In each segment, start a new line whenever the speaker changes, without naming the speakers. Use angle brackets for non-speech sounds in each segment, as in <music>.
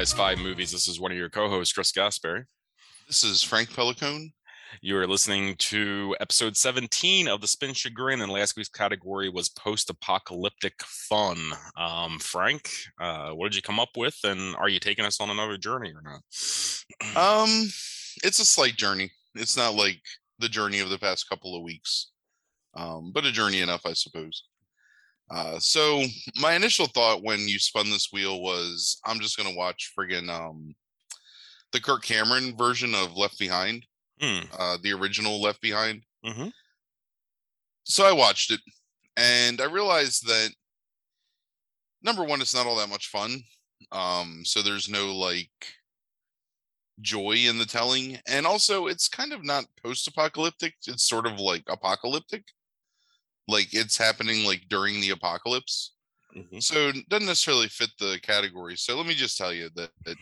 everybody. Welcome to Two Guys Five Movies. This is one of your co-hosts, Chris Gaspari.
This is Frank Pelicone.
You are listening to episode 17 of the Spin Chagrin, and last week's category was post-apocalyptic fun. Um, Frank, uh, what did you come up with, and are you taking us on another journey or not? <clears throat>
Um, it's a slight journey. It's not like the journey of the past couple of weeks, um, but a journey enough, I suppose. Uh, so my initial thought when you spun this wheel was I'm just gonna watch friggin' um the Kirk Cameron version of Left Behind,
Hmm.
uh, the original Left Behind.
Mm-hmm.
So I watched it, and I realized that number one, it's not all that much fun. Um, so there's no like joy in the telling, and also it's kind of not post-apocalyptic. It's sort of like apocalyptic, like it's happening like during the apocalypse.
Mhm.
So it doesn't necessarily fit the category. So let me just tell you that, that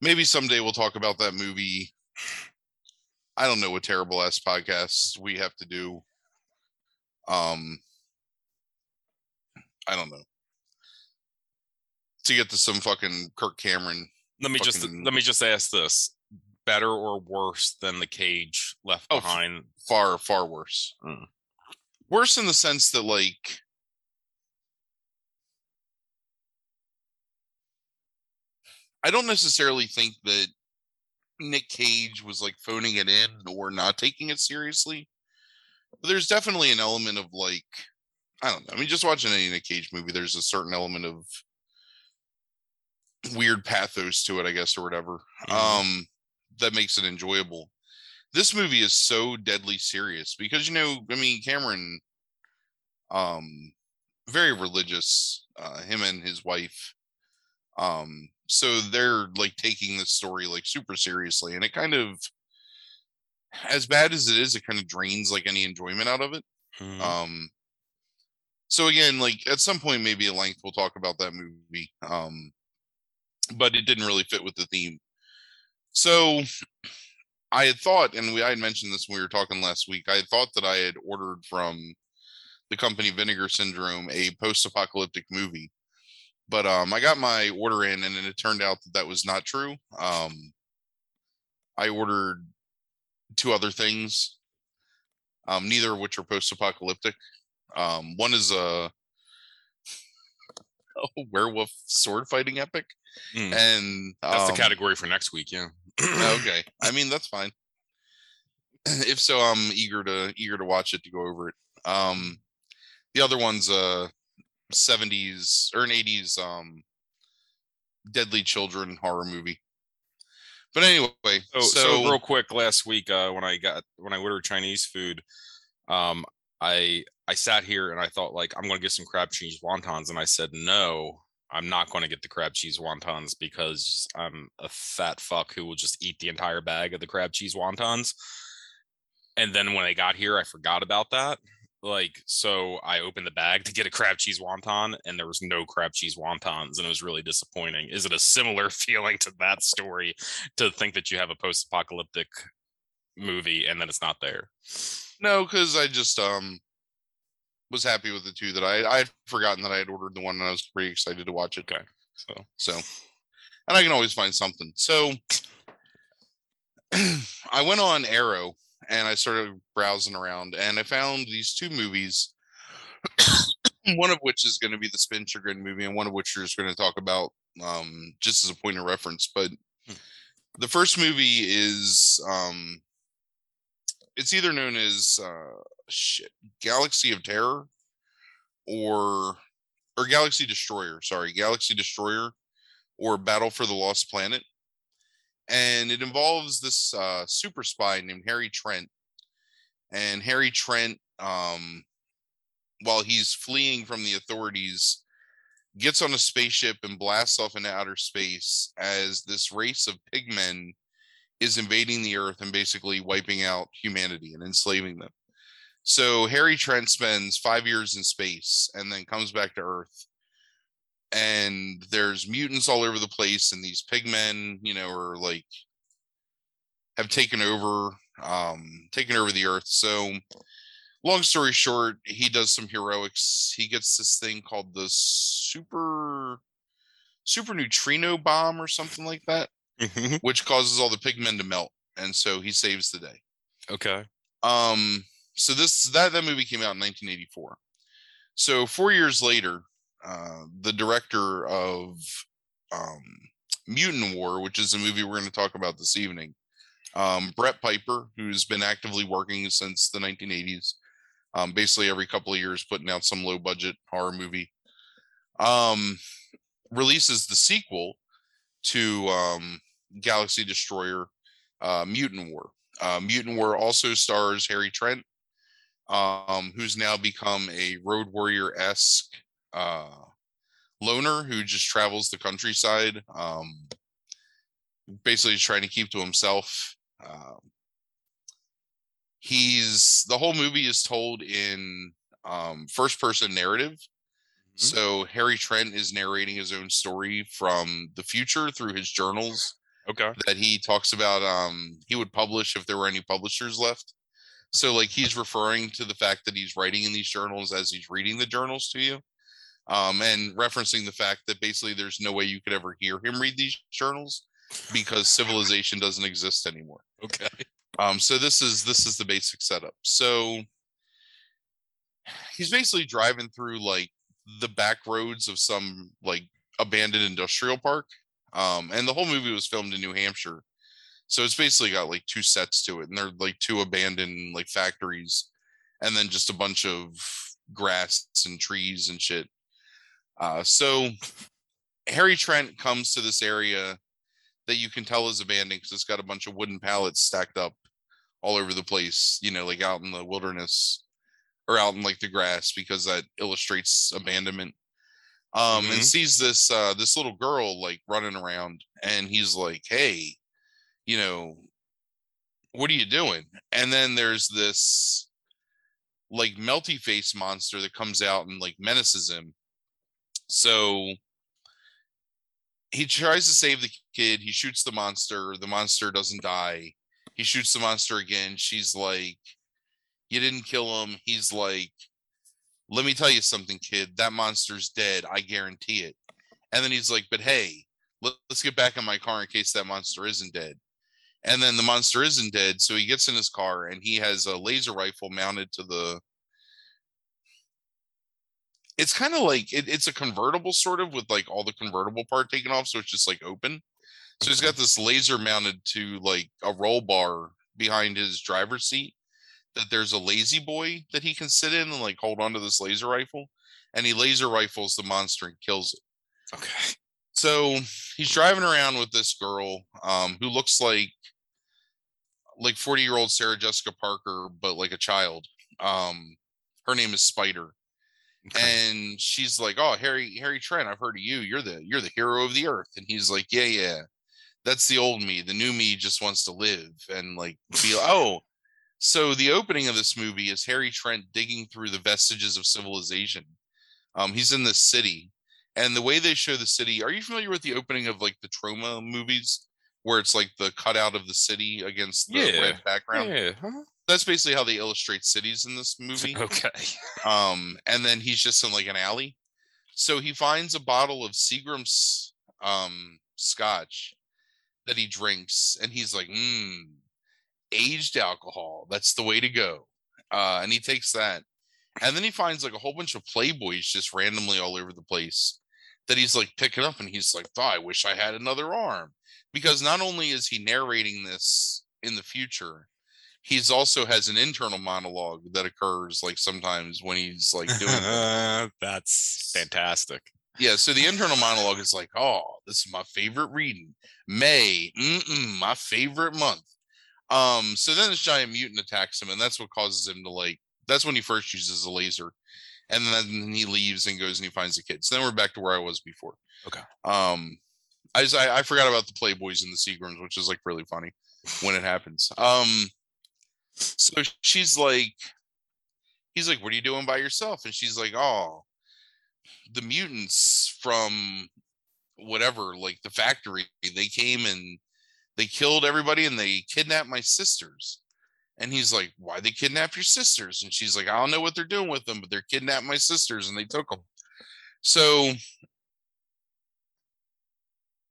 maybe someday we'll talk about that movie. I don't know what terrible ass podcasts we have to do. Um, I don't know to get to some fucking Kirk Cameron.
Let me just let me just ask this: better or worse than the Cage Left
Oh,
Behind?
Far, far worse.
Mm.
Worse in the sense that like I don't necessarily think that Nick Cage was like phoning it in or not taking it seriously. But there's definitely an element of like I don't know. I mean, just watching any Nick Cage movie, there's a certain element of weird pathos to it, I guess, or whatever.
Mhm.
Um, that makes it enjoyable. This movie is so deadly serious because you know, I mean, Cameron, um, very religious. Uh, him and his wife. Um, so they're like taking this story like super seriously, and it kind of, as bad as it is, it kind of drains like any enjoyment out of it.
Mhm.
Um, so again, like at some point, maybe at length, we'll talk about that movie. Um, but it didn't really fit with the theme. So I had thought, and we I had mentioned this when we were talking last week. I had thought that I had ordered from the company Vinegar Syndrome a post-apocalyptic movie, but um, I got my order in, and then it turned out that that was not true. Um, I ordered two other things, um, neither of which are post-apocalyptic. Um, one is a, <laughs> a werewolf sword fighting epic,
Mm.
and
That's the
um,
category for next week. Yeah.
Okay. I mean, that's fine. <clears throat> If so, I'm eager to eager to watch it to go over it. Um, the other one's a 70s or an 80s um Deadly Children horror movie. But anyway,
So,
so,
so, real quick, last week uh, when I got when I ordered Chinese food, um, I I sat here and I thought like I'm going to get some crab cheese wontons, and I said no, I'm not going to get the crab cheese wontons because I'm a fat fuck who will just eat the entire bag of the crab cheese wontons. And then when I got here, I forgot about that. Like, so I opened the bag to get a crab cheese wonton, and there was no crab cheese wontons, and it was really disappointing. Is it a similar <laughs> feeling to that story to think that you have a post-apocalyptic movie and then it's not there?
no, because I just um was happy with the two that I I had forgotten that I had ordered the one and I was pretty excited to watch it.
Okay, so
So, and I can always find something. So, <clears throat> I went on Arrow and I started browsing around and I found these two movies, <clears throat> one of which is going to be the Spin Chagrin movie, and one of which you're just going to talk about um, just as a point of reference. But
Hmm.
the first movie is um, it's either known as uh, shit Galaxy of Terror or or Galaxy Destroyer. Sorry, Galaxy Destroyer or Battle for the Lost Planet. And it involves this uh, super spy named Harry Trent. And Harry Trent, um, while he's fleeing from the authorities, gets on a spaceship and blasts off into outer space as this race of pigmen is invading the earth and basically wiping out humanity and enslaving them. So Harry Trent spends five years in space and then comes back to Earth. And there's mutants all over the place, and these pigmen, you know, are like have taken over, um, taken over the Earth. So, long story short, he does some heroics. He gets this thing called the super super neutrino bomb or something like that,
Mhm.
which causes all the pigmen to melt, and so he saves the day.
Okay.
Um, so this that that movie came out in 1984. So four years later, uh, the director of um, Mutant War, which is a movie we're going to talk about this evening, um, Brett Piper, who's been actively working since the 1980s, um, basically every couple of years putting out some low budget horror movie, um, releases the sequel to um, Galaxy Destroyer, uh, Mutant War. Uh, Mutant War also stars Harry Trent, um, who's now become a Road Warrior esque uh, loner who just travels the countryside, um, basically just trying to keep to himself. Um, he's the whole movie is told in um, first person narrative.
Mhm.
So Harry Trent is narrating his own story from the future through his journals
Okay.
that he talks about um he would publish if there were any publishers left so like he's referring to the fact that he's writing in these journals as he's reading the journals to you um and referencing the fact that basically there's no way you could ever hear him read these journals because civilization doesn't exist anymore
Okay.
um so this is this is the basic setup so he's basically driving through like the back roads of some like abandoned industrial park um and the whole movie was filmed in new hampshire so it's basically got like two sets to it and they're like two abandoned like factories and then just a bunch of grass and trees and shit uh so harry trent comes to this area that you can tell is abandoned because it's got a bunch of wooden pallets stacked up all over the place you know like out in the wilderness or out in like the grass because that illustrates abandonment um and
Mhm.
sees this uh this little girl like running around and he's like hey you know what are you doing? And then there's this like melty face monster that comes out and like menaces him. So he tries to save the kid. He shoots the monster. The monster doesn't die. He shoots the monster again. She's like you didn't kill him. He's like let me tell you something kid. That monster's dead. I guarantee it. And then he's like but hey let, us get back in my car in case that monster isn't dead and then the monster isn't dead so he gets in his car and he has a laser rifle mounted to the it's kind of like it, it's a convertible sort of with like all the convertible part taken off so it's just like open. So he's got this laser mounted to like a roll bar behind his driver's seat that there's a lazy boy that he can sit in and like hold onto this laser rifle and he laser rifles the monster and kills it.
Okay.
so he's driving around with this girl um who looks like like 40 year old sarah jessica parker but like a child um her name is spider
Okay.
and she's like oh harry harry trent i've heard of you. You're the you're the hero of the earth. And he's like yeah yeah. That's the old me. The new me just wants to live and like feel <laughs> oh. So the opening of this movie is harry trent digging through the vestiges of civilization. Um he's in this city and the way they show the city are you familiar with the opening of like the Troma movies where it's like the cutout of the city against the
Yeah.
red background
Yeah. huh?
that's basically how they illustrate cities in this <laughs> movie
Okay.
um and then he's just in like an alley so he finds a bottle of seagram's um scotch that he drinks and he's like mm, aged alcohol that's the way to go uh and he takes that and then he finds like a whole bunch of playboys just randomly all over the place that he's like picking up and he's like oh, i wish i had another arm because not only is he narrating this in the future he's also has an internal monologue that occurs like sometimes when he's like doing. <laughs>
That's fantastic.
yeah so the internal monologue is like oh this is my favorite reading may mm-mm, my favorite month um so then this giant mutant attacks him and that's what causes him to like that's when he first uses a laser and then he leaves and goes and he finds the kids. so then we're back to where i was before
Okay.
um i just I, I forgot about the playboys and the seagrams which is like really funny when it happens. Um so she's like he's like what are you doing by yourself? And she's like oh the mutants from whatever like the factory they came and they killed everybody and they kidnapped my sisters. And he's like why they kidnap your sisters? And she's like i don't know what they're doing with them but they're kidnapped my sisters and they took them so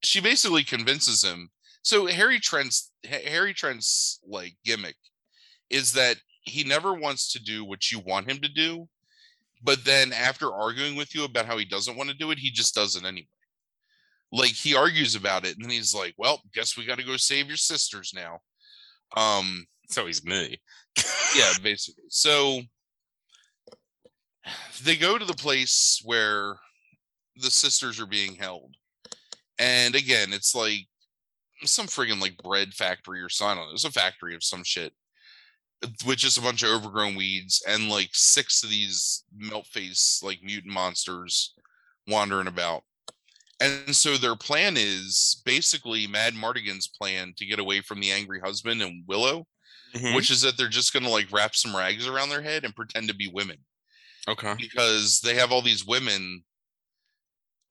she basically convinces him. So Harry Trent's Harry Trent's like gimmick is that he never wants to do what you want him to do, but then after arguing with you about how he doesn't want to do it, he just does it anyway. Like he argues about it, and then he's like, "Well, guess we got to go save your sisters now." Um,
so he's me.
yeah, <laughs> basically. So they go to the place where the sisters are being held. And again, it's like some friggin' like bread factory or something. It's a factory of some shit with just a bunch of overgrown weeds and like six of these melt face like mutant monsters wandering about. And so their plan is basically Madmartigan's plan to get away from the angry husband and Willow, mm-hmm. which is that they're just going to like wrap some rags around their head and pretend to be women.
Okay.
Because they have all these women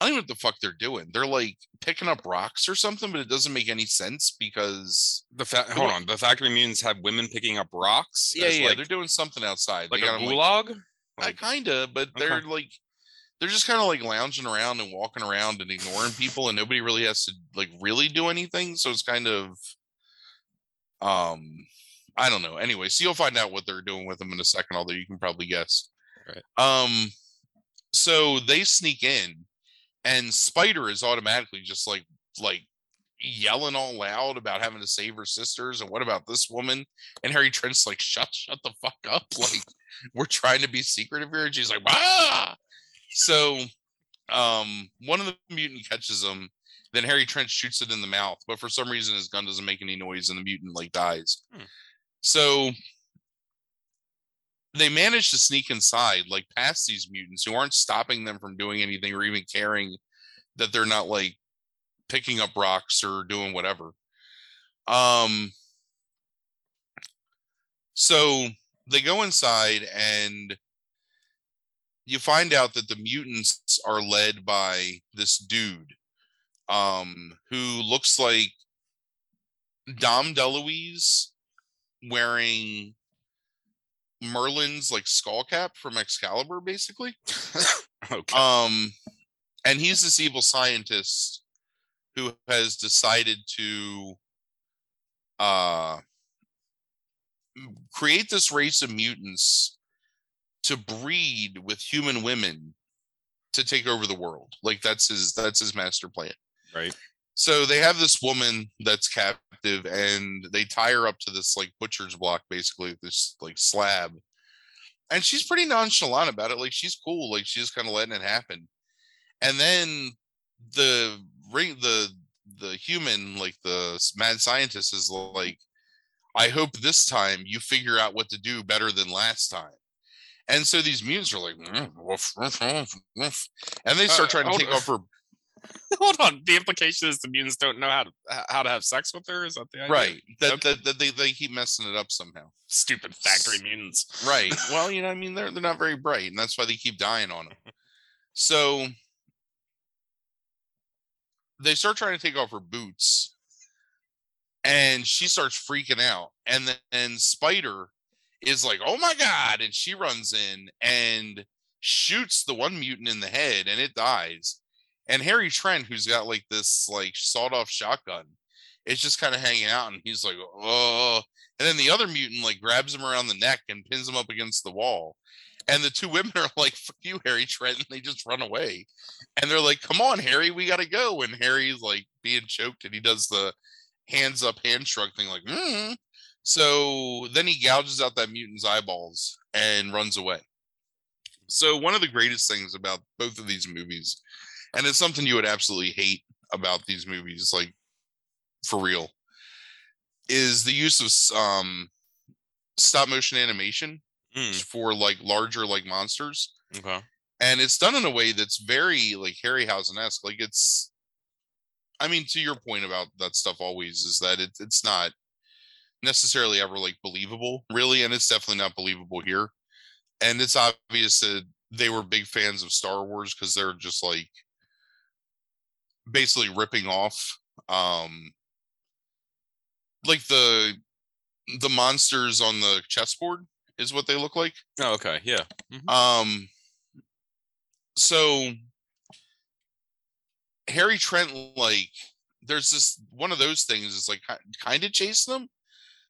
I don't even know what the fuck they're doing. They're like picking up rocks or something, but it doesn't make any sense because
the fa- hold on, the factory mutants have women picking up rocks.
Yeah, yeah, like, they're doing something outside,
like a gulag. Like,
like kind of, but okay. they're like they're just kind of like lounging around and walking around and ignoring people, and nobody really has to like really do anything. So it's kind of, um, I don't know. Anyway, so you'll find out what they're doing with them in a second, although you can probably guess.
Right.
Um, so they sneak in and Spider is automatically just like like yelling all loud about having to save her sisters and what about this woman? And harry trent's like shut shut the fuck up <laughs> like we're trying to be secretive here? And she's like ah so um one of the mutant catches him then harry trent shoots it in the mouth but for some reason his gun doesn't make any noise and the mutant like dies. Hmm. so they manage to sneak inside, like past these mutants who aren't stopping them from doing anything or even caring that they're not like picking up rocks or doing whatever. Um, so they go inside and you find out that the mutants are led by this dude um who looks like Dom DeLuise wearing Merlin's like skull cap from Excalibur, basically. <laughs> okay. Um, and he's this evil scientist who has decided to uh create this race of mutants to breed with human women to take over the world. Like that's his that's his master plan.
Right.
So they have this woman that's captive and they tie her up to this like butcher's block, basically, this like slab. And she's pretty nonchalant about it. Like she's cool. Like she's kind of letting it happen. And then the ring the the human, like the mad scientist, is like, I hope this time you figure out what to do better than last time. And so these mutants are like, mm, woof, woof, woof, and they start uh, trying to take off her <laughs>
Hold on. The implication is the mutants don't know how to how to have sex with her. Is that the idea?
Right. That, okay. that, that they they keep messing it up somehow.
Stupid factory mutants.
Right. well, you know, I mean, they're they're not very bright, and that's why they keep dying on them. <laughs> So they start trying to take off her boots, and she starts freaking out. And then Spider is like, "Oh my god!" and she runs in and shoots the one mutant in the head, and it dies and Harry Trent, who's got like this like sawed off shotgun, is just kind of hanging out, and he's like, oh. And then the other mutant like grabs him around the neck and pins him up against the wall. And the two <laughs> women are like, "Fuck you, Harry Trent," and they just run away. And they're like, "Come on, Harry, we gotta go." And Harry's like being choked, and he does the hands up, hand shrug thing, like, mm. So then he gouges out that mutant's eyeballs and runs away. So one of the greatest things about both of these movies and it's something you would absolutely hate about these movies, like for real, is the use of um stop motion animation mm. for like larger like monsters.
Okay.
And it's done in a way that's very like Harryhausen esque. Like it's, I mean, to your point about that stuff always is that it, it's not necessarily ever like believable, really, and it's definitely not believable here. And it's obvious that they were big fans of Star Wars because they're just like basically ripping off um like the the monsters on the chessboard is what they look like.
Oh, okay. Yeah.
Mm-hmm. Um so Harry Trent like there's this one of those things is like kind of chasing them,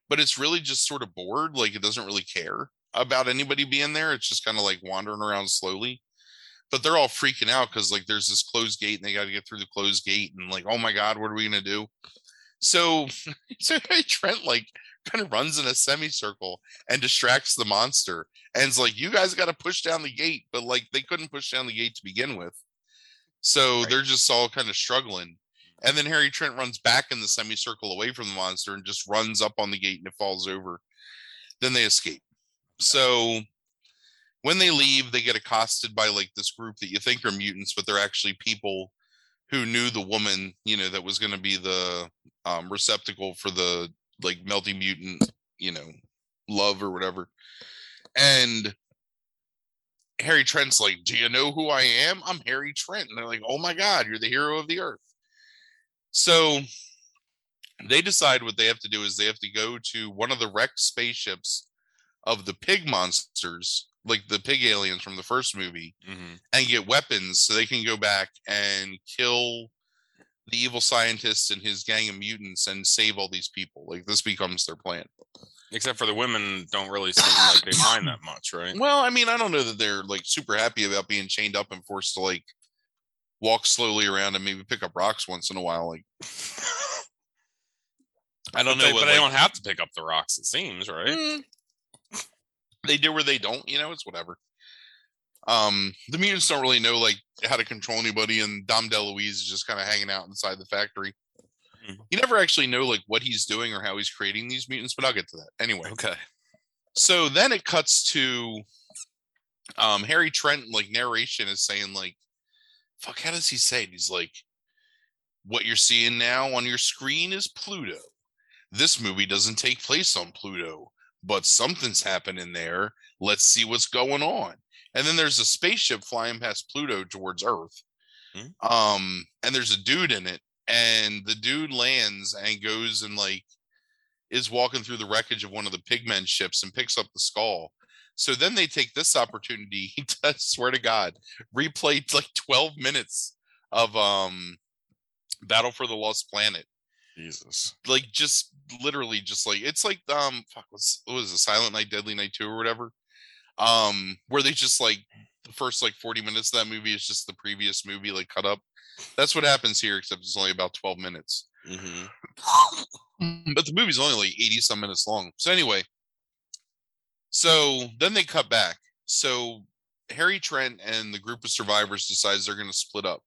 but it's really just sort of bored. Like it doesn't really care about anybody being there. It's just kind of like wandering around slowly. But they're all freaking out because like there's this closed gate and they got to get through the closed gate and like, oh my god, what are we gonna do? So, <laughs> so <laughs> Trent like kind of runs in a semicircle and distracts the monster. And it's like, you guys got to push down the gate, but like they couldn't push down the gate to begin with. So right. they're just all kind of struggling. And then Harry Trent runs back in the semicircle away from the monster and just runs up on the gate and it falls over. Then they escape. So when they leave, they get accosted by like this group that you think are mutants, but they're actually people who knew the woman, you know, that was going to be the um, receptacle for the like melting mutant, you know, love or whatever. And Harry Trent's like, Do you know who I am? I'm Harry Trent. And they're like, Oh my God, you're the hero of the earth. So they decide what they have to do is they have to go to one of the wrecked spaceships of the pig monsters, like the pig aliens from the first movie, mm-hmm. and get weapons so they can go back and kill the evil scientist and his gang of mutants and save all these people. Like this becomes their plan.
Except for the women don't really seem like they mind that much, right?
Well, I mean, I don't know that they're like super happy about being chained up and forced to like walk slowly around and maybe pick up rocks once in a while. Like <laughs>
I don't but know, they, what, but like, they don't have to pick up the rocks. It seems right. Mm,
they do where they don't. You know, it's whatever. Um, the mutants don't really know like how to control anybody, and Dom DeLuise is just kind of hanging out inside the factory. Mm-hmm. You never actually know like what he's doing or how he's creating these mutants, but I'll get to that anyway.
Okay.
So then it cuts to um Harry Trent like narration is saying like fuck how does he say it? He's like what you're seeing now on your screen is Pluto. This movie doesn't take place on Pluto, but something's happening there. Let's see what's going on and then there's a spaceship flying past Pluto towards Earth. Mm-hmm. Um, and there's a dude in it, and the dude lands and goes and like is walking through the wreckage of one of the pigmen ships and picks up the skull. So then they take this opportunity <laughs> to swear to God, replay like 12 minutes of um Battle for the Lost Planet.
Jesus.
Like just literally just like it's like um fuck what's what was it, Silent Night, Deadly Night 2 or whatever? Um where they just like the first like 40 minutes of that movie is just the previous movie like cut up. That's what happens here except it's only about 12 minutes. Mm-hmm. <laughs> but the movie's only like 80 some minutes long. So anyway. So then they cut back. So harry trent and the group of survivors decides they're going to split up.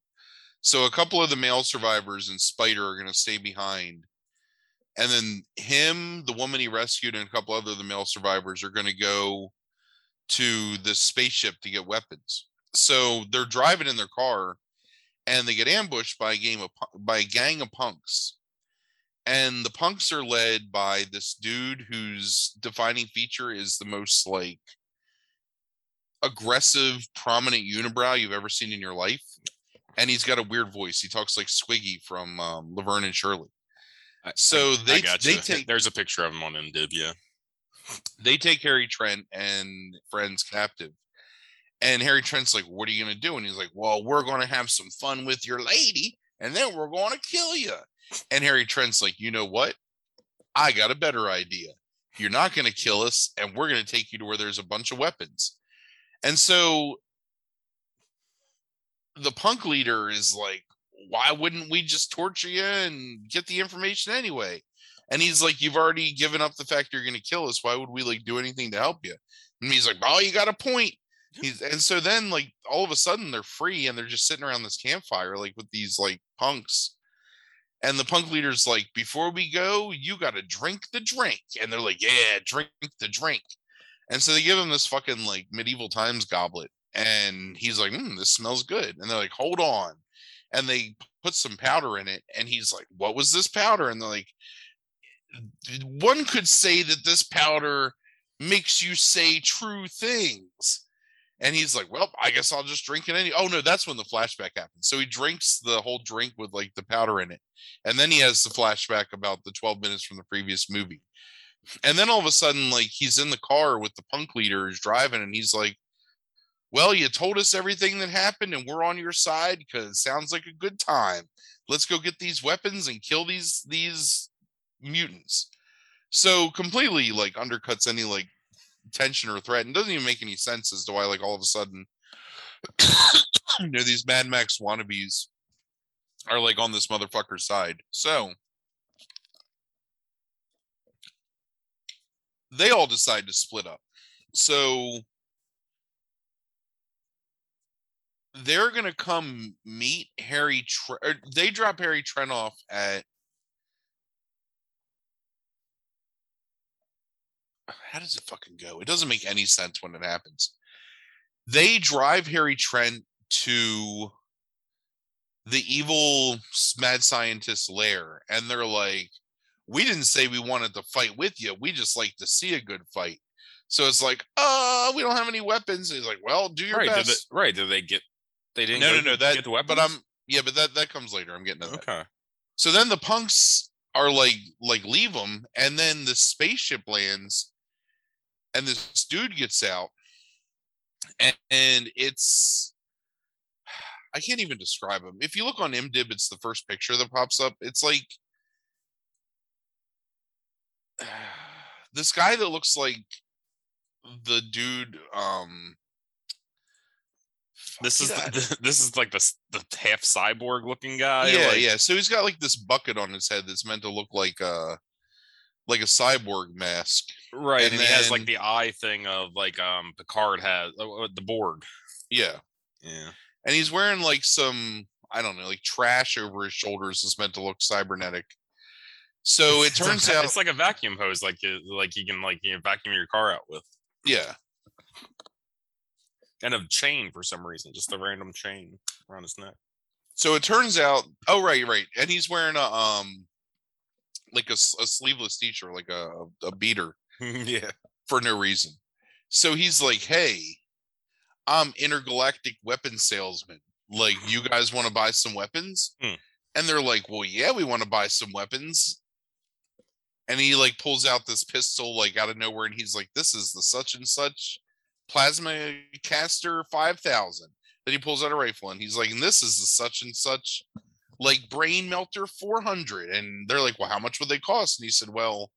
So a couple of the male survivors and spider are going to stay behind and then him the woman he rescued and a couple other the male survivors are going to go to the spaceship to get weapons. So they're driving in their car and they get ambushed by a game of by a gang of punks. And the punks are led by this dude whose defining feature is the most like aggressive, prominent unibrow you've ever seen in your life. And he's got a weird voice. He talks like Squiggy from um, Laverne and Shirley. So they they take
there's a picture of him on Imdb, yeah
they take Harry Trent and friends captive. And Harry Trent's like, What are you going to do? And he's like, Well, we're going to have some fun with your lady, and then we're going to kill you. And Harry Trent's like, You know what? I got a better idea. You're not going to kill us, and we're going to take you to where there's a bunch of weapons. And so the punk leader is like, Why wouldn't we just torture you and get the information anyway? And he's like, You've already given up the fact you're going to kill us. Why would we like do anything to help you? And he's like, Oh, you got a point. He's, and so then, like, all of a sudden, they're free and they're just sitting around this campfire, like, with these like punks. And the punk leader's like, Before we go, you got to drink the drink. And they're like, Yeah, drink the drink. And so they give him this fucking like medieval times goblet. And he's like, mm, This smells good. And they're like, Hold on. And they put some powder in it. And he's like, What was this powder? And they're like, one could say that this powder makes you say true things. And he's like, Well, I guess I'll just drink it any. Oh no, that's when the flashback happens. So he drinks the whole drink with like the powder in it. And then he has the flashback about the 12 minutes from the previous movie. And then all of a sudden, like he's in the car with the punk leader who's driving, and he's like, well, you told us everything that happened and we're on your side because it sounds like a good time. Let's go get these weapons and kill these these mutants. So completely like undercuts any like tension or threat and doesn't even make any sense as to why like all of a sudden <coughs> you know these Mad Max wannabes are like on this motherfucker's side. So they all decide to split up. So they're gonna come meet Harry. Tre- er, they drop Harry Trent off at. How does it fucking go? It doesn't make any sense when it happens. They drive Harry Trent to the evil mad scientist lair, and they're like, "We didn't say we wanted to fight with you. We just like to see a good fight." So it's like, "Oh, we don't have any weapons." he's like, "Well, do your
right,
best."
did they, right? Did they get? They didn't.
no, no, no.
get
That,
the
but I'm yeah, but that that comes later. I'm getting to that.
okay.
So then the punks are like like leave them, and then the spaceship lands, and this dude gets out, and, and it's <sighs> I can't even describe him. If you look on IMDb, it's the first picture that pops up. It's like <sighs> this guy that looks like the dude. Um,
This is the, <laughs> this is like the the half cyborg looking guy.
yeah,
like-
yeah. So he's got like this bucket on his head that's meant to look like uh like a cyborg mask.
Right, and,
And
he has like the eye thing of like um Picard has uh, uh, the Borg.
Yeah.
Yeah.
and he's wearing like some I don't know, like trash over his shoulders that's meant to look cybernetic. So it
It's a
turns out,
it's like a vacuum hose, like you, like you can like you know, vacuum your car out with,
yeah,
and a chain for some reason, just a random chain around his neck.
so it turns out, oh right, right, and he's wearing a um, like a sleeveless t-shirt, like a a beater <laughs>
yeah.
for no reason. So he's like, hey, I'm intergalactic weapon salesman. Like, <sighs> you guys want to buy some weapons?
Hmm.
And they're like, well, yeah, we want to buy some weapons. And he like pulls out this pistol like out of nowhere, and he's like, "This is the such and such plasma caster five thousand. Then he pulls out a rifle, and he's like, "And this is the such and such like brain melter four hundred. And they're like, "Well, how much would they cost?" And he said, "Well,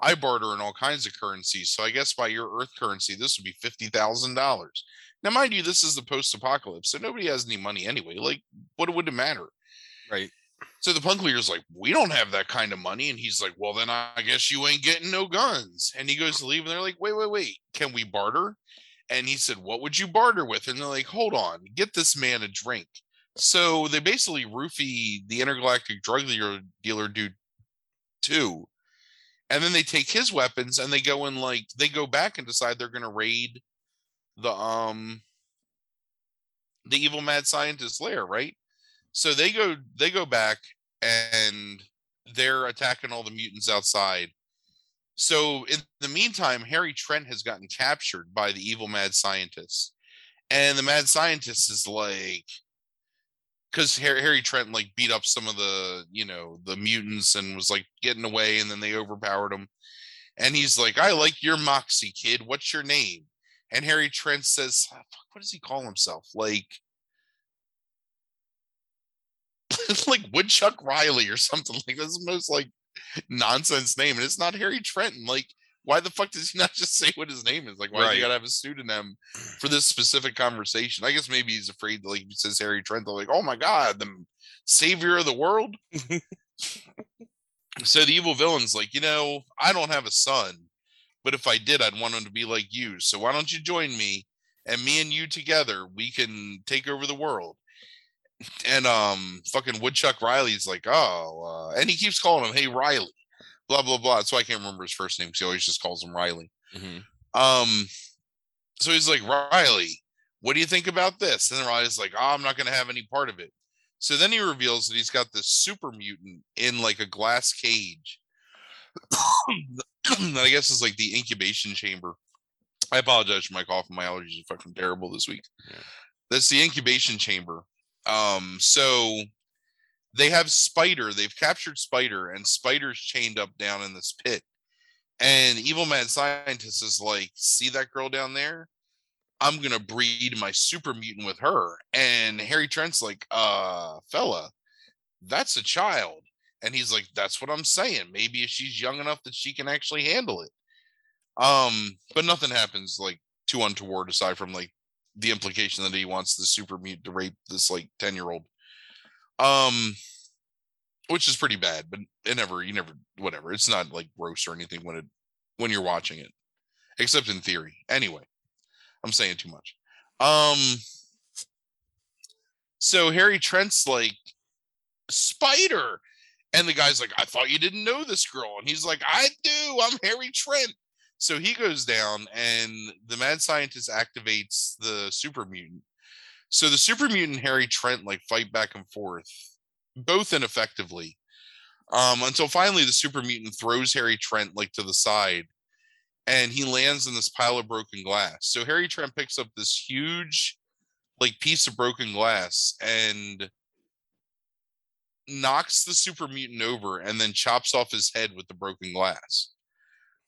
I barter in all kinds of currencies. So I guess by your Earth currency, this would be fifty thousand dollars. Now, mind you, this is the post-apocalypse, so nobody has any money anyway. Like, what would it matter?
Right.
So the punk leader's like, we don't have that kind of money, and he's like, well, then I guess you ain't getting no guns. And he goes to leave, and they're like, wait, wait, wait, can we barter? And he said, what would you barter with? And they're like, hold on, get this man a drink. So they basically roofie the intergalactic drug dealer, dealer dude too and then they take his weapons and they go and like they go back and decide they're going to raid the um the evil mad scientist lair right so they go they go back and they're attacking all the mutants outside so in the meantime harry trent has gotten captured by the evil mad scientist and the mad scientist is like because Harry, Trent like beat up some of the you know the mutants and was like getting away, and then they overpowered him. And he's like, "I like your moxie, kid. What's your name?" And Harry Trent says, "Ah, "What does he call himself? Like, <laughs> like Woodchuck Riley or something like that's the most like nonsense name, and it's not Harry Trenton. Like, why the fuck does he <laughs> not just say what his name is? Like, why does he
Right.
gotta have a pseudonym for this specific conversation? I guess maybe he's afraid that like if he says Harry Trent, they're like, oh my god, the savior of the world. <laughs> so the evil villain's like, you know, I don't have a son, but if I did, I'd want him to be like you. So why don't you join me? And me and you together, we can take over the world. And um, fucking Woodchuck Riley's like, oh, uh, and he keeps calling him, hey Riley, blah blah blah. So I can't remember his first name because he always just calls him Riley. Um, so he's like, Riley, what do you think about this? And then Riley's like, oh, I'm not going to have any part of it. So then he reveals that he's got this super mutant in like a glass cage <coughs> that I guess is like the incubation chamber. I apologize for my cough and my allergies are fucking terrible this week.
Yeah.
That's the incubation chamber. Um, so they have Spider, they've captured Spider, and Spider's chained up down in this pit. And Evil Mad Scientist is like, see that girl down there? I'm gonna breed my super mutant with her. And Harry Trent's like, uh, fella, that's a child. And he's like, that's what I'm saying. Maybe if she's young enough that she can actually handle it. Um, but nothing happens like too untoward aside from like the implication that he wants the super mutant to rape this like 10 year old. Um, which is pretty bad, but it never, you never, whatever. It's not like gross or anything when it, when you're watching it, except in theory. Anyway, I'm saying too much. Um, so Harry Trent's like, Spider. And the guy's like, I thought you didn't know this girl. And he's like, I do. I'm Harry Trent. So he goes down, and the mad scientist activates the super mutant. So the super mutant Harry Trent like fight back and forth, both ineffectively, um, until finally the super mutant throws Harry Trent like to the side, and he lands in this pile of broken glass. So Harry Trent picks up this huge, like piece of broken glass and knocks the super mutant over and then chops off his head with the broken glass.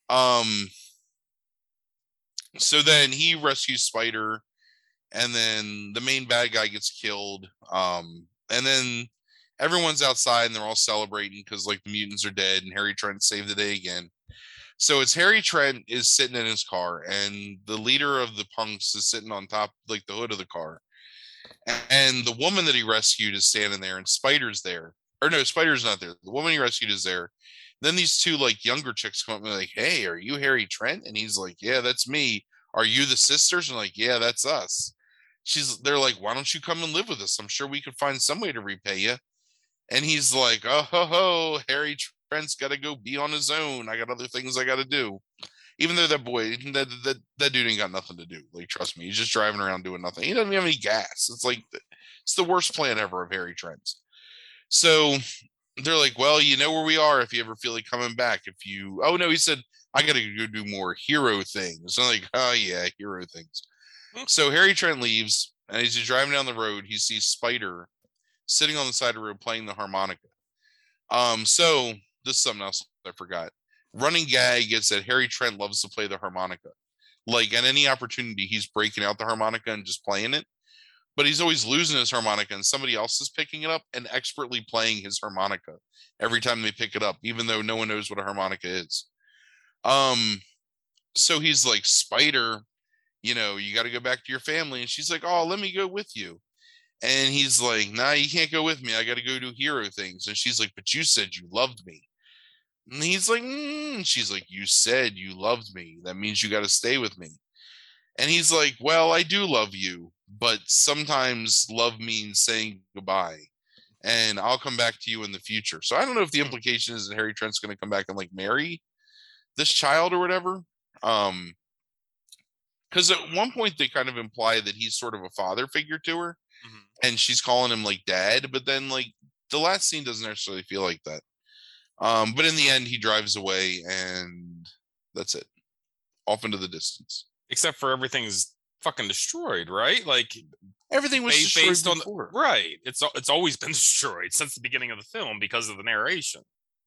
Um so then he rescues Spider and then the main bad guy gets killed. Um and then everyone's outside and they're all celebrating because like the mutants are dead and Harry Trent saved the day again. So it's Harry Trent is sitting in his car and the leader of the punks is sitting on top like the hood of the car and the woman that he rescued is standing there and spider's there or no spider's not there the woman he rescued is there then these two like younger chicks come up and like hey are you harry trent? And he's like yeah that's me. Are you the sisters? And like yeah that's us. She's they're like why don't you come and live with us? I'm sure we could find some way to repay you and he's like oh ho ho harry trent's got to go be on his own. I got other things i got to do. Even though that boy that, that that dude ain't got nothing to do. Like trust me he's just driving around doing nothing. He doesn't have any gas. It's like it's the worst plan ever of harry trent's. So they're like well you know where we are if you ever feel like coming back if you oh no he said i gotta go do more hero things. I'm like oh yeah hero things. So harry trent leaves and as he's driving down the road he sees spider sitting on the side of the road playing the harmonica. Um so this is something else i forgot. Running gag is that Harry Trent loves to play the harmonica. Like at any opportunity, he's breaking out the harmonica and just playing it. But he's always losing his harmonica, and somebody else is picking it up and expertly playing his harmonica every time they pick it up, even though no one knows what a harmonica is. Um, so he's like, Spider, you know, you got to go back to your family. And she's like, Oh, let me go with you. And he's like, Nah, you can't go with me. I got to go do hero things. And she's like, But you said you loved me. And he's like, mm. she's like, you said you loved me. That means you got to stay with me. And he's like, well, I do love you, but sometimes love means saying goodbye. And I'll come back to you in the future. So I don't know if the
Hmm.
implication is that Harry Trent's going to come back and like marry this child or whatever. Um, because at one point they kind of imply that he's sort of a father figure to her,
Mhm.
and she's calling him like dad. But then like the last scene doesn't necessarily feel like that. Um, but in the end, he drives away, and that's it, off into the distance.
Except for everything's fucking destroyed, right? Like
Everything was
ba-
destroyed
based on the, right. It's it's always been <laughs> destroyed since the beginning of the film because of the narration.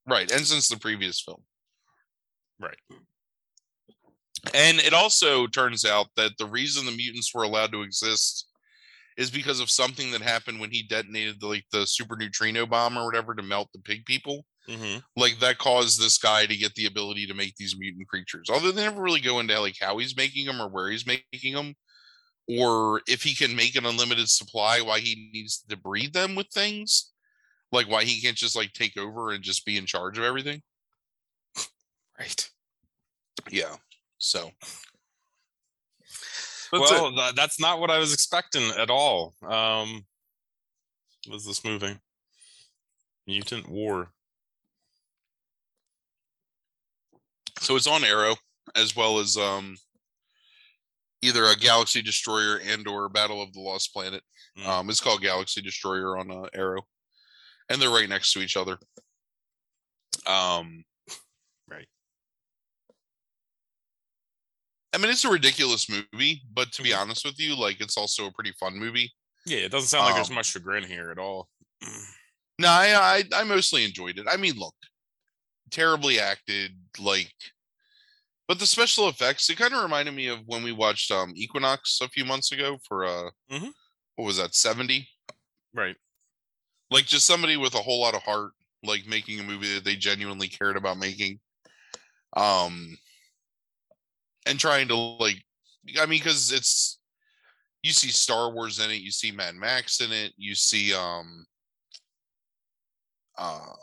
right, and since the previous film.
Right.
And it also turns out that the reason the mutants were allowed to exist is because of something that happened when he detonated the like the super neutrino bomb or whatever to melt the pig people.
Mm-hmm.
Like that caused this guy to get the ability to make these mutant creatures. Although they never really go into like how he's making them or where he's making them, or if he can make an unlimited supply, why he needs to breed them with things. Like why he can't just like take over and just be in charge of everything.
Right.
Yeah. So That's
well, tha- that's not what I was expecting at all. Um, what is this movie? Mutant War.
So it's on Arrow as well as um either a Galaxy Destroyer and or Battle of the Lost Planet.
Mm.
Um, it's called Galaxy Destroyer on uh, Arrow, and they're right next to each other. Um,
Right.
I mean, it's a ridiculous movie, but to be honest with you, like it's also a pretty fun movie.
Yeah, it doesn't sound like there's
Um,
much chagrin here at all.
No, I, I I mostly enjoyed it. I mean, look, terribly acted, like But the special effects, it kind of reminded me of when we watched um Equinox a few months ago for uh
Mhm.
what was that, 70?
Right.
Like just somebody with a whole lot of heart, like making a movie that they genuinely cared about making. Um and trying to like I mean, because it's you see Star Wars in it, you see Mad Max in it, you see um uh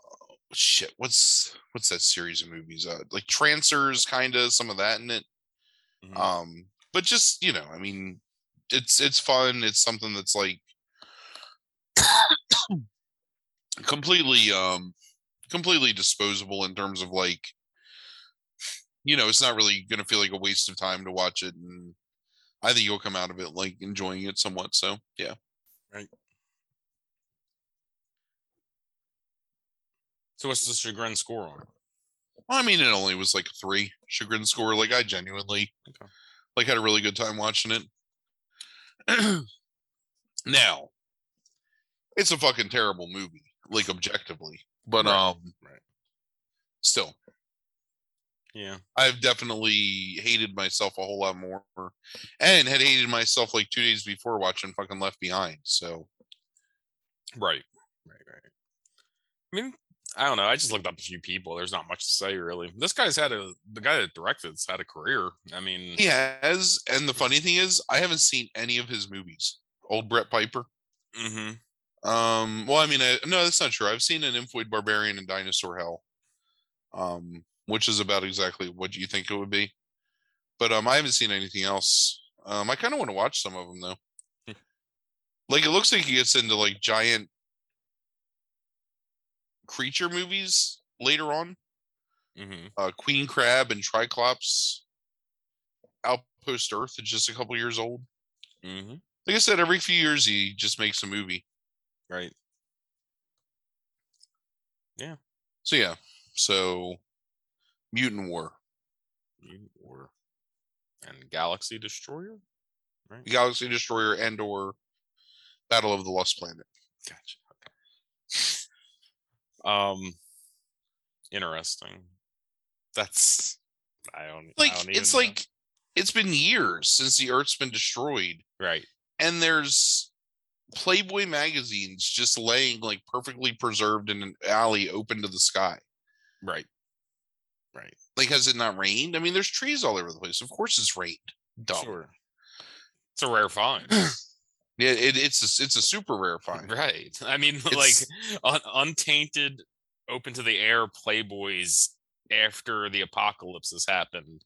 shit, what's what's that series of movies? Uh like Trancers, kinda, some of that in it.
Mhm.
Um, but just you know, I mean, it's it's fun. It's something that's like completely um completely disposable in terms of like you know, it's not really gonna feel like a waste of time to watch it and I think you'll come out of it like enjoying it somewhat. So yeah.
So what's the chagrin score on? it?
Well, I mean it only was like three chagrin score. Like I genuinely
Okay.
like had a really good time watching it. <clears throat> now it's a fucking terrible movie, like objectively. But
Right,
um
right.
still
Yeah.
I've definitely hated myself a whole lot more and had hated myself like two days before watching fucking Left Behind. So
Right. Right. Right. I mean, I don't know. I just looked up a few people. There's not much to say really. This guy's had a the guy that directed's had a career. I mean,
he has, and the funny thing is, I haven't seen any of his movies. Old Brett Piper.
mhm.
Um, well, I mean, I, no, that's not true. I've seen A Nymphoid Barbarian and Dinosaur Hell, um, which is about exactly what you think it would be. But um, I haven't seen anything else. Um, I kind of want to watch some of them though.
Hmm.
like it looks like he gets into like giant creature movies later on.
Mhm.
Uh, Queen Crab and Triclops. Outpost Earth is just a couple years old.
Mhm.
Like I said, every few years he just makes a movie.
Right. Yeah.
So yeah, so Mutant War,
You Or and Galaxy Destroyer. Right.
Galaxy Destroyer, and or Battle of the Lost Planet.
Gotcha. Um, interesting. That's I don't I
Like
don't even
it's
know.
like it's been years since the Earth's been destroyed,
right.
and there's Playboy magazines just laying like perfectly preserved in an alley open to the sky.
Right. Right.
Like, has it not rained? I mean, there's trees all over the place. Of course, it's rained. Dumb.
Sure. It's a rare find. <clears throat>
Yeah, it, it's a, it's a super rare find.
Right. I mean, <laughs>
It's-
like un- untainted, open to the air Playboys after the apocalypse has happened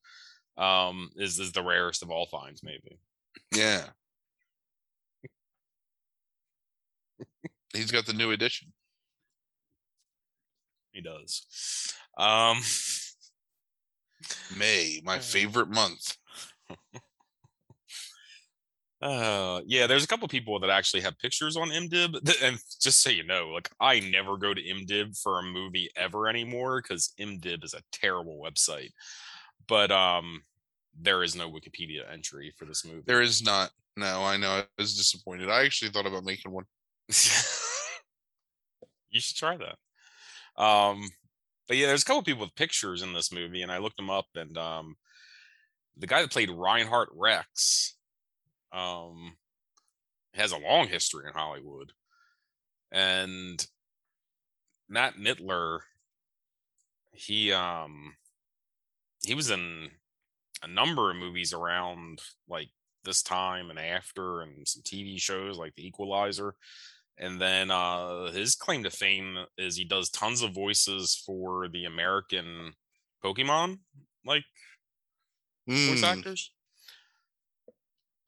um, is is the rarest of all finds, maybe.
Yeah. He's got the new edition.
He does. Um,
May, my
Uh.
favorite month.
Uh, yeah, there's a couple people that actually have pictures on IMDb, <laughs> and just so you know, like I never go to IMDb for a movie ever anymore because IMDb is a terrible website. But um, there is no Wikipedia entry for this movie.
There is not. No, I know. I was disappointed. I actually thought about making one. <laughs>
you should try that. Um, but yeah, there's a couple people with pictures in this movie, and I looked them up, and um, the guy that played Reinhardt Rex, um, has a long history in Hollywood, and Matt Mitler, he um, he was in a number of movies around like this time and after, and some TV shows like The Equalizer. And then uh his claim to fame is he does tons of voices for the American Pokemon like voice
Mm.
actors.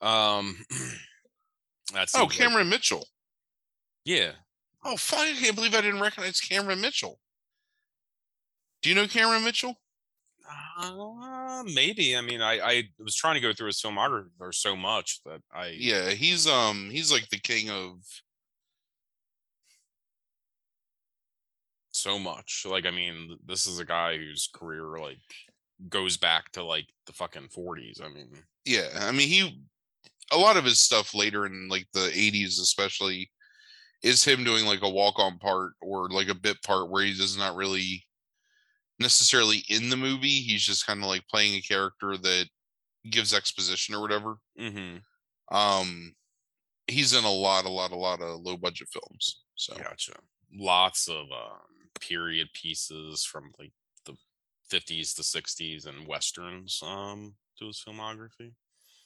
Um <clears throat> that's
Oh, Cameron Mitchell.
yeah.
Oh, fuck. I can't believe I didn't recognize Cameron Mitchell. Do you know Cameron Mitchell?
Uh, maybe. I mean, I I was trying to go through his filmography or so much that I
Yeah, he's um he's like the king of
so much. Like, I mean, this is a guy whose career like goes back to like the fucking 40s. I mean,
yeah. I mean, he a lot of his stuff later in like the 80s especially is him doing like a walk-on part or like a bit part where he does not really necessarily in the movie. He's just kind of like playing a character that gives exposition or whatever.
Mm-hmm.
Um, he's in a lot, a lot, a lot of low budget films. So
Gotcha. Lots of um, period pieces from like the 50s to 60s and westerns um, to his filmography.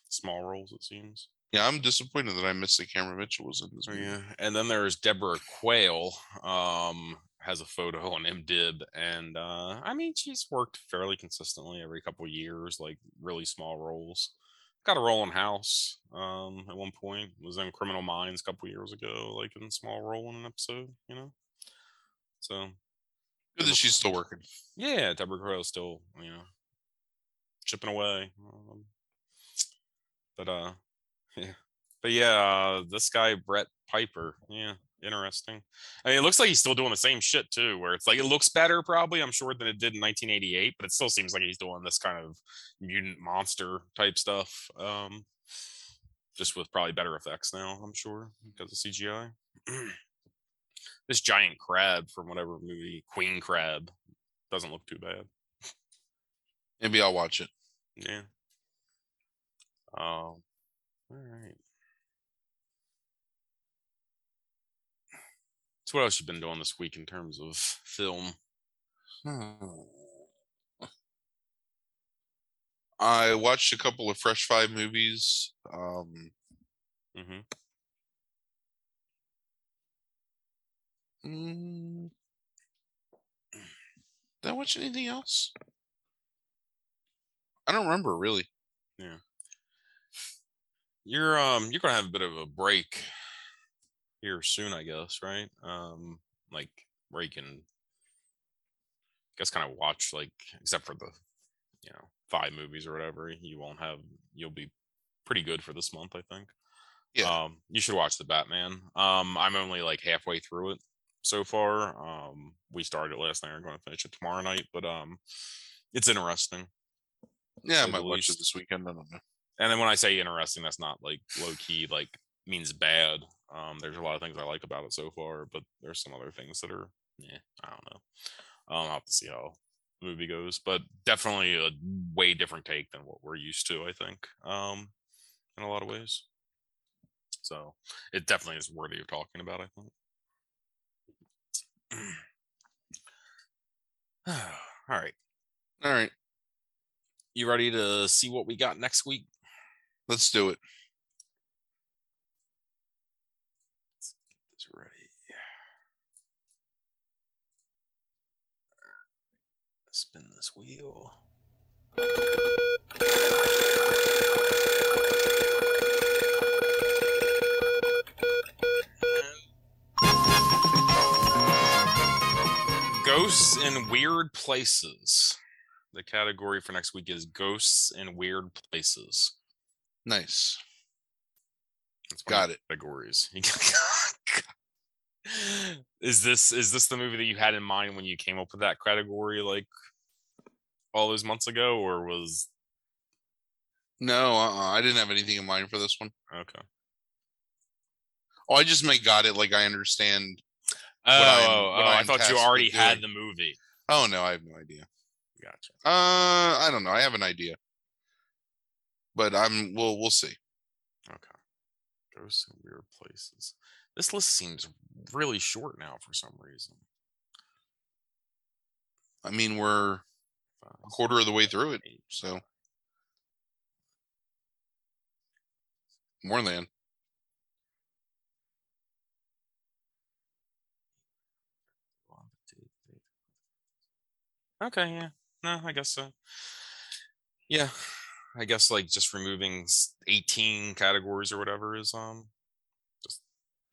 Small roles, it seems.
yeah, I'm disappointed that I missed that Cameron Mitchell was in this
Oh,
movie.
yeah. And then there's Deborah Quayle. Um, has a photo on IMDb, and uh, I mean she's worked fairly consistently every couple of years, like really small roles. Got a role in House um, at one point. Was in Criminal Minds a couple years ago, like in a small role in an episode. You know, so
Good that she's still working.
yeah, Deborah Quayle's still you know chipping away. Um, but uh, <laughs> yeah, but yeah, uh, this guy Brett Piper, yeah, interesting. I mean, it looks like he's still doing the same shit too, where it's like it looks better probably, I'm sure, than it did in 1988, but it still seems like he's doing this kind of mutant monster type stuff. Um, just with probably better effects now, I'm sure, because of CGI. <clears throat> this giant crab from whatever movie, Queen Crab, doesn't look too bad.
Maybe I'll watch it.
Yeah. Um. All right. So what else you been doing this week in terms of film?
I watched a couple of Fresh Five movies. Um,
hmm
mm, did I watch anything else? I don't remember really.
You're um you're gonna have a bit of a break here soon, I guess, right? Um, like break and guess kind of watch like except for the you know five movies or whatever. You won't have you'll be pretty good for this month, I think.
Yeah.
Um, you should watch the Batman. Um, I'm only like halfway through it so far. Um, we started last night. We're going to finish it tomorrow night, but um, it's interesting.
Yeah, I might watch it this weekend. I don't know.
And then when I say interesting, that's not like low key, like means bad. Um, there's a lot of things I like about it so far, but there's some other things that are, yeah, I don't know. I'll have to see how the movie goes, but definitely a way different take than what we're used to. I think, um, in a lot of ways. So it definitely is worthy of talking about. I think. <sighs> All right,
All right,
you ready to see what we got next week?
Let's do it.
It's ready. Spin this wheel. Ghosts in weird places. The category for next week is ghosts in weird places.
Nice.
Of
Got it.
Categories. <laughs> is this is this the movie that you had in mind when you came up with that category like all those months ago, or was
No, uh-uh, I didn't have anything in mind for this one.
okay?
Oh, I just may got it. Like I understand.
Oh, oh, oh, I thought you already had the movie.
Oh no, I have no idea.
Gotcha.
Uh, I don't know. I have an idea, but I'm. We'll we'll see.
Okay. Ghosts some weird places. This list seems really short now for some reason.
I mean, we're a quarter of the way through it, so more than.
Okay, yeah. No, I guess so. Yeah. I guess like just removing 18 categories or whatever is um just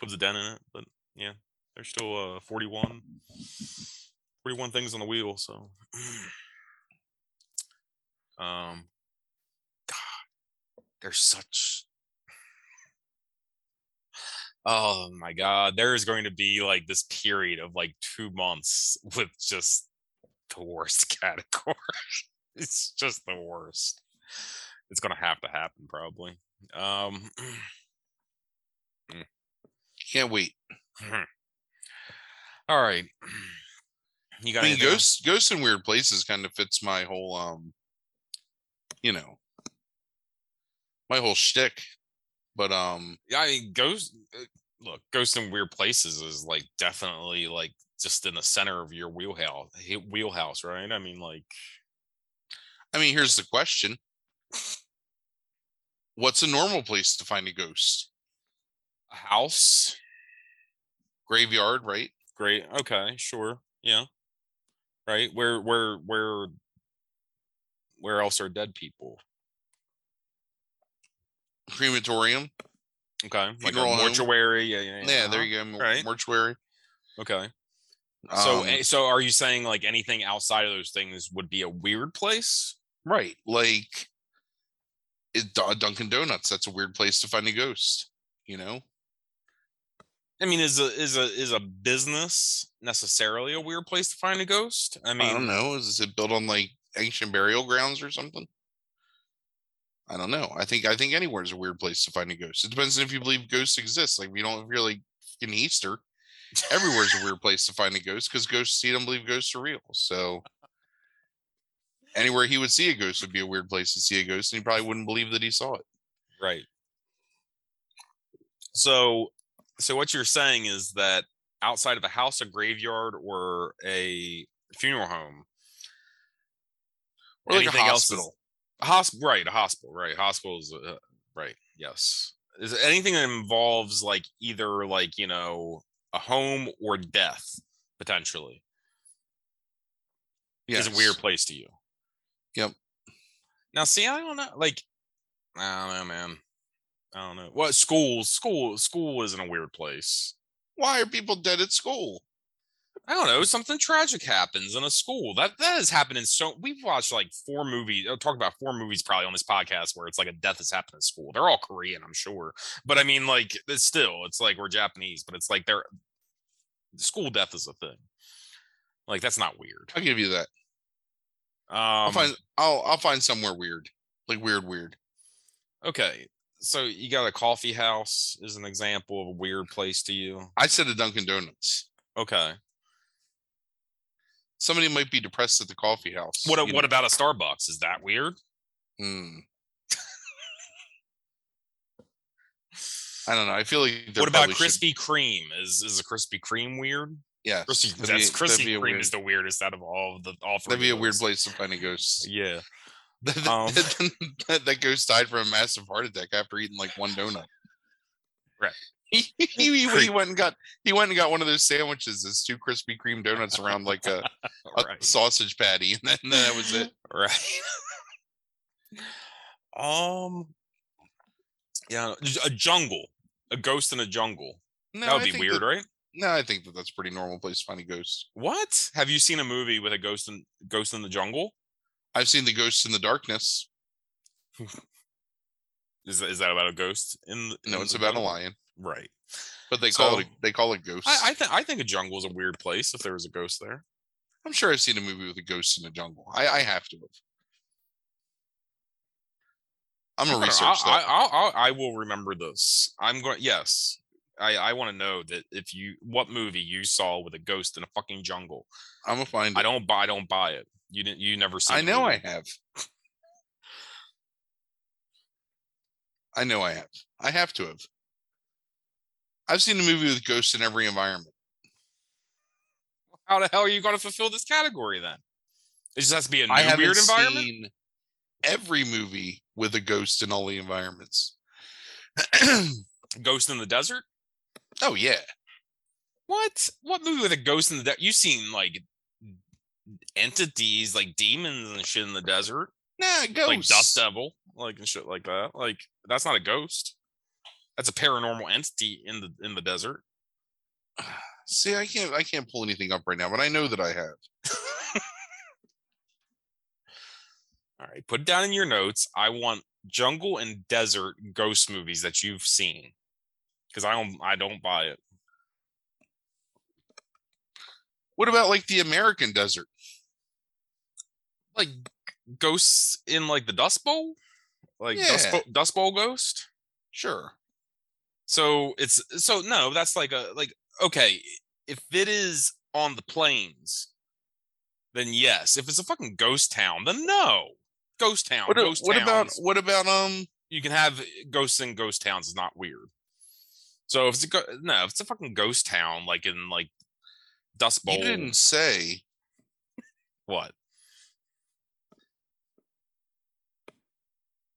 puts a dent in it, but yeah, there's still uh 41 41 things on the wheel, so <sighs> um god, there's such Oh my god, there is going to be like this period of like 2 months <laughs> with just the worst <laughs> category. it's just the worst. It's gonna have to happen probably. Um,
Can't wait. <clears throat>
all right. You got
I mean, ghosts, ghosts in weird places kind of fits my whole, um, you know, my whole shtick. But um,
Yeah, I mean, ghost. uh, Look, ghost in weird places is like definitely like just in the center of your wheelhouse. Wheelhouse, right? I mean, like
I mean, here's the question: What's a normal place to find a ghost?
a house.
Graveyard, right?
Great. Okay. Sure. Yeah. Right. Where? Where? Where? Where else are dead people?
Crematorium.
Okay. Like a mortuary. Yeah. Yeah.
Yeah, there you go.
Right.
Mortuary.
Okay. So,
Um,
eh, so are you saying like anything outside of those things would be a weird place?
right, like it, Dunkin' Donuts. That's a weird place to find a ghost. You know,
I mean, is a is a is a business necessarily a weird place to find a ghost? I mean, I,
don't know. Is it built on like ancient burial grounds or something? I don't know. I think I think anywhere is a weird place to find a ghost. It depends on if you believe ghosts exist. Like if you don't, if you're like in Easter, everywhere's a weird place to find a ghost because ghosts see don't believe ghosts are real. So anywhere he would see a ghost would be a weird place to see a ghost, and he probably wouldn't believe that he saw it.
Right. So, so what you're saying is that outside of a house, a graveyard, or a funeral home,
Or like
anything
a
else is-
hospital.
a hospital, right? A hospital, right? Hospitals, uh, right? Yes. Is anything that involves like either like you know a home or death potentially is a weird place to you.
Yep.
Now, see, I don't know. Like, I don't know, man. I don't know. What school? School? School isn't a weird place.
Why are people dead at school?
I don't know. Something tragic happens in a school. That that has happened in so. We've watched like four movies. I'll talk about four movies probably on this podcast where it's like a death has happened in school. They're all Korean, I'm sure. But I mean, like, it's still, it's like we're Japanese, but it's like they're school death is a thing. Like that's not weird.
I'll give you that.
Um,
I'll find I'll I'll find somewhere weird, like weird, weird.
Okay. So you got a coffee house is an example of a weird place to you.
I said a Dunkin' Donuts.
Okay.
Somebody might be depressed at the coffee house.
What what
know.
about a Starbucks? Is that weird?
Hmm. <laughs> I don't know. I feel like
what about
probably should-
Krispy Kreme? Is is a Krispy Kreme weird? Krispy,
that'd
that's
be- that'd
Krispy
be a
Kreme
weird-
is the weirdest out of all of the all three
That'd be a weird place to find a ghost.
Yeah. <laughs>
that,
Um,
that, ghost died from a massive heart attack after eating like one donut.
Right. <laughs>
He, he, he went and got he went and got one of those sandwiches, those two Krispy Kreme donuts around like a, <laughs> a
right.
sausage patty, and then, then that was it.
Right. um. Yeah, a jungle, a ghost in a jungle.
No,
that would
I
be weird,
that-
right?
No, I think that that's a pretty normal place to find a ghost.
What? Have you seen a movie with a ghost in ghost in the jungle?
I've seen the ghosts in the darkness. <laughs>
Is that, is that about a ghost in? The,
No, it's about a lion,
Right.
but they call it a, they call it ghosts.
I I, th- I think a jungle is a weird place if there was a ghost there.
I'm sure I've seen a movie with a ghost in the jungle. I, I have to have. I'm gonna
know,
research
I,
that.
I, I, I, I will remember this. I'm going. Yes, I, I want to know that if you what movie you saw with a ghost in a fucking jungle.
I'm gonna find
I
it.
don't buy. I don't buy it. You didn't. You never seen.
I know I have. I know I have. I have to have. I've seen a movie with ghosts in every environment.
How the hell are you going to fulfill this category then? It just has to be a new weird environment.
seen every movie with a ghost in all the environments. <clears throat>
Ghost in the desert.
Oh yeah.
What? What movie with a ghost in the desert? You've seen like entities, like demons and shit in the desert,
Nah, ghosts.
like Dust Devil, like and shit like that. Like that's not a ghost. That's a paranormal entity in the in the desert. <sighs>
See, I can't I can't pull anything up right now, but I know that I have. <laughs>
All right, put it down in your notes. I want jungle and desert ghost movies that you've seen, because I don't I don't buy it.
What about like the American desert?
Like ghosts in like the Dust Bowl, like Dust, Bowl, Dust Bowl ghost.
Sure.
So it's so no, that's like a like okay, if it is on the plains, then yes. If it's a fucking ghost town, then no. Ghost town.
What,
ghost
what about what about um?
you can have ghosts in ghost towns is not weird. So if it's a go- no, if it's a fucking ghost town, like in like Dust Bowl,
You didn't say
what?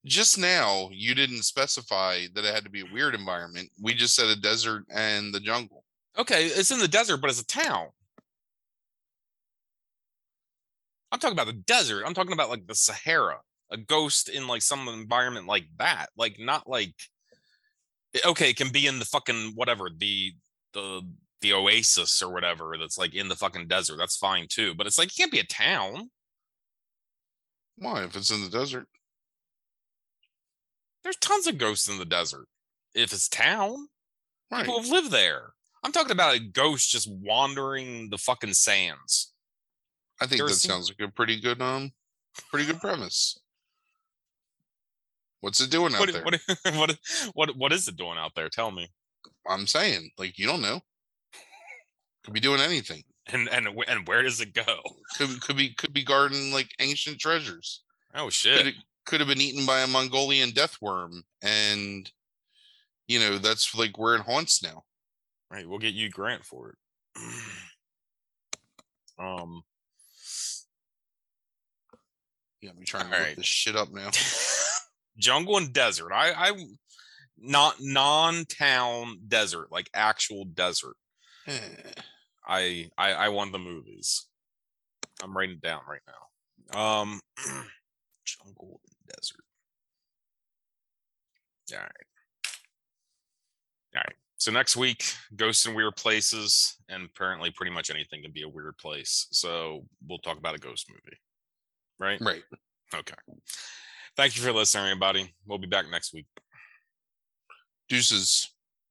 just now. You didn't specify that it had to be a weird environment. We just said a desert and the jungle.
Okay, it's in the desert, but it's a town. I'm talking about the desert. I'm talking about like the Sahara, a ghost in like some environment like that. Like not like okay, it can be in the fucking whatever, the the the oasis or whatever that's like in the fucking desert. That's fine too. But it's like it can't be a town.
Why? If it's in the desert,
There's tons of ghosts in the desert. If it's town,
right?
people have lived there. I'm talking about a ghost just wandering the fucking sands.
I think that sounds like a pretty good um, pretty good premise. What's it doing out
What,
there?
what, <laughs> what, what, what is it doing out there? Tell me.
I'm saying, like you don't know. Could be doing anything.
And and and where does it go?
Could could be could be guarding like ancient treasures.
Oh
Could
shit!
it, could have been eaten by a Mongolian death worm, and you know that's like where it haunts now.
Right, we'll get you grant for it. <clears throat> um,
Yeah, I'm trying to look
Alright.
this shit up now. <laughs>
jungle and desert. I I not non-town desert, like actual desert.
Eh,
I I I want the movies. I'm writing it down right now. Um, <clears throat> jungle and desert. All right. All right. So next week, ghosts in weird places, and apparently, pretty much anything can be a weird place. So we'll talk about a ghost movie. Right.
right.
Okay. Thank you for listening, everybody. We'll be back next week.
Deuces.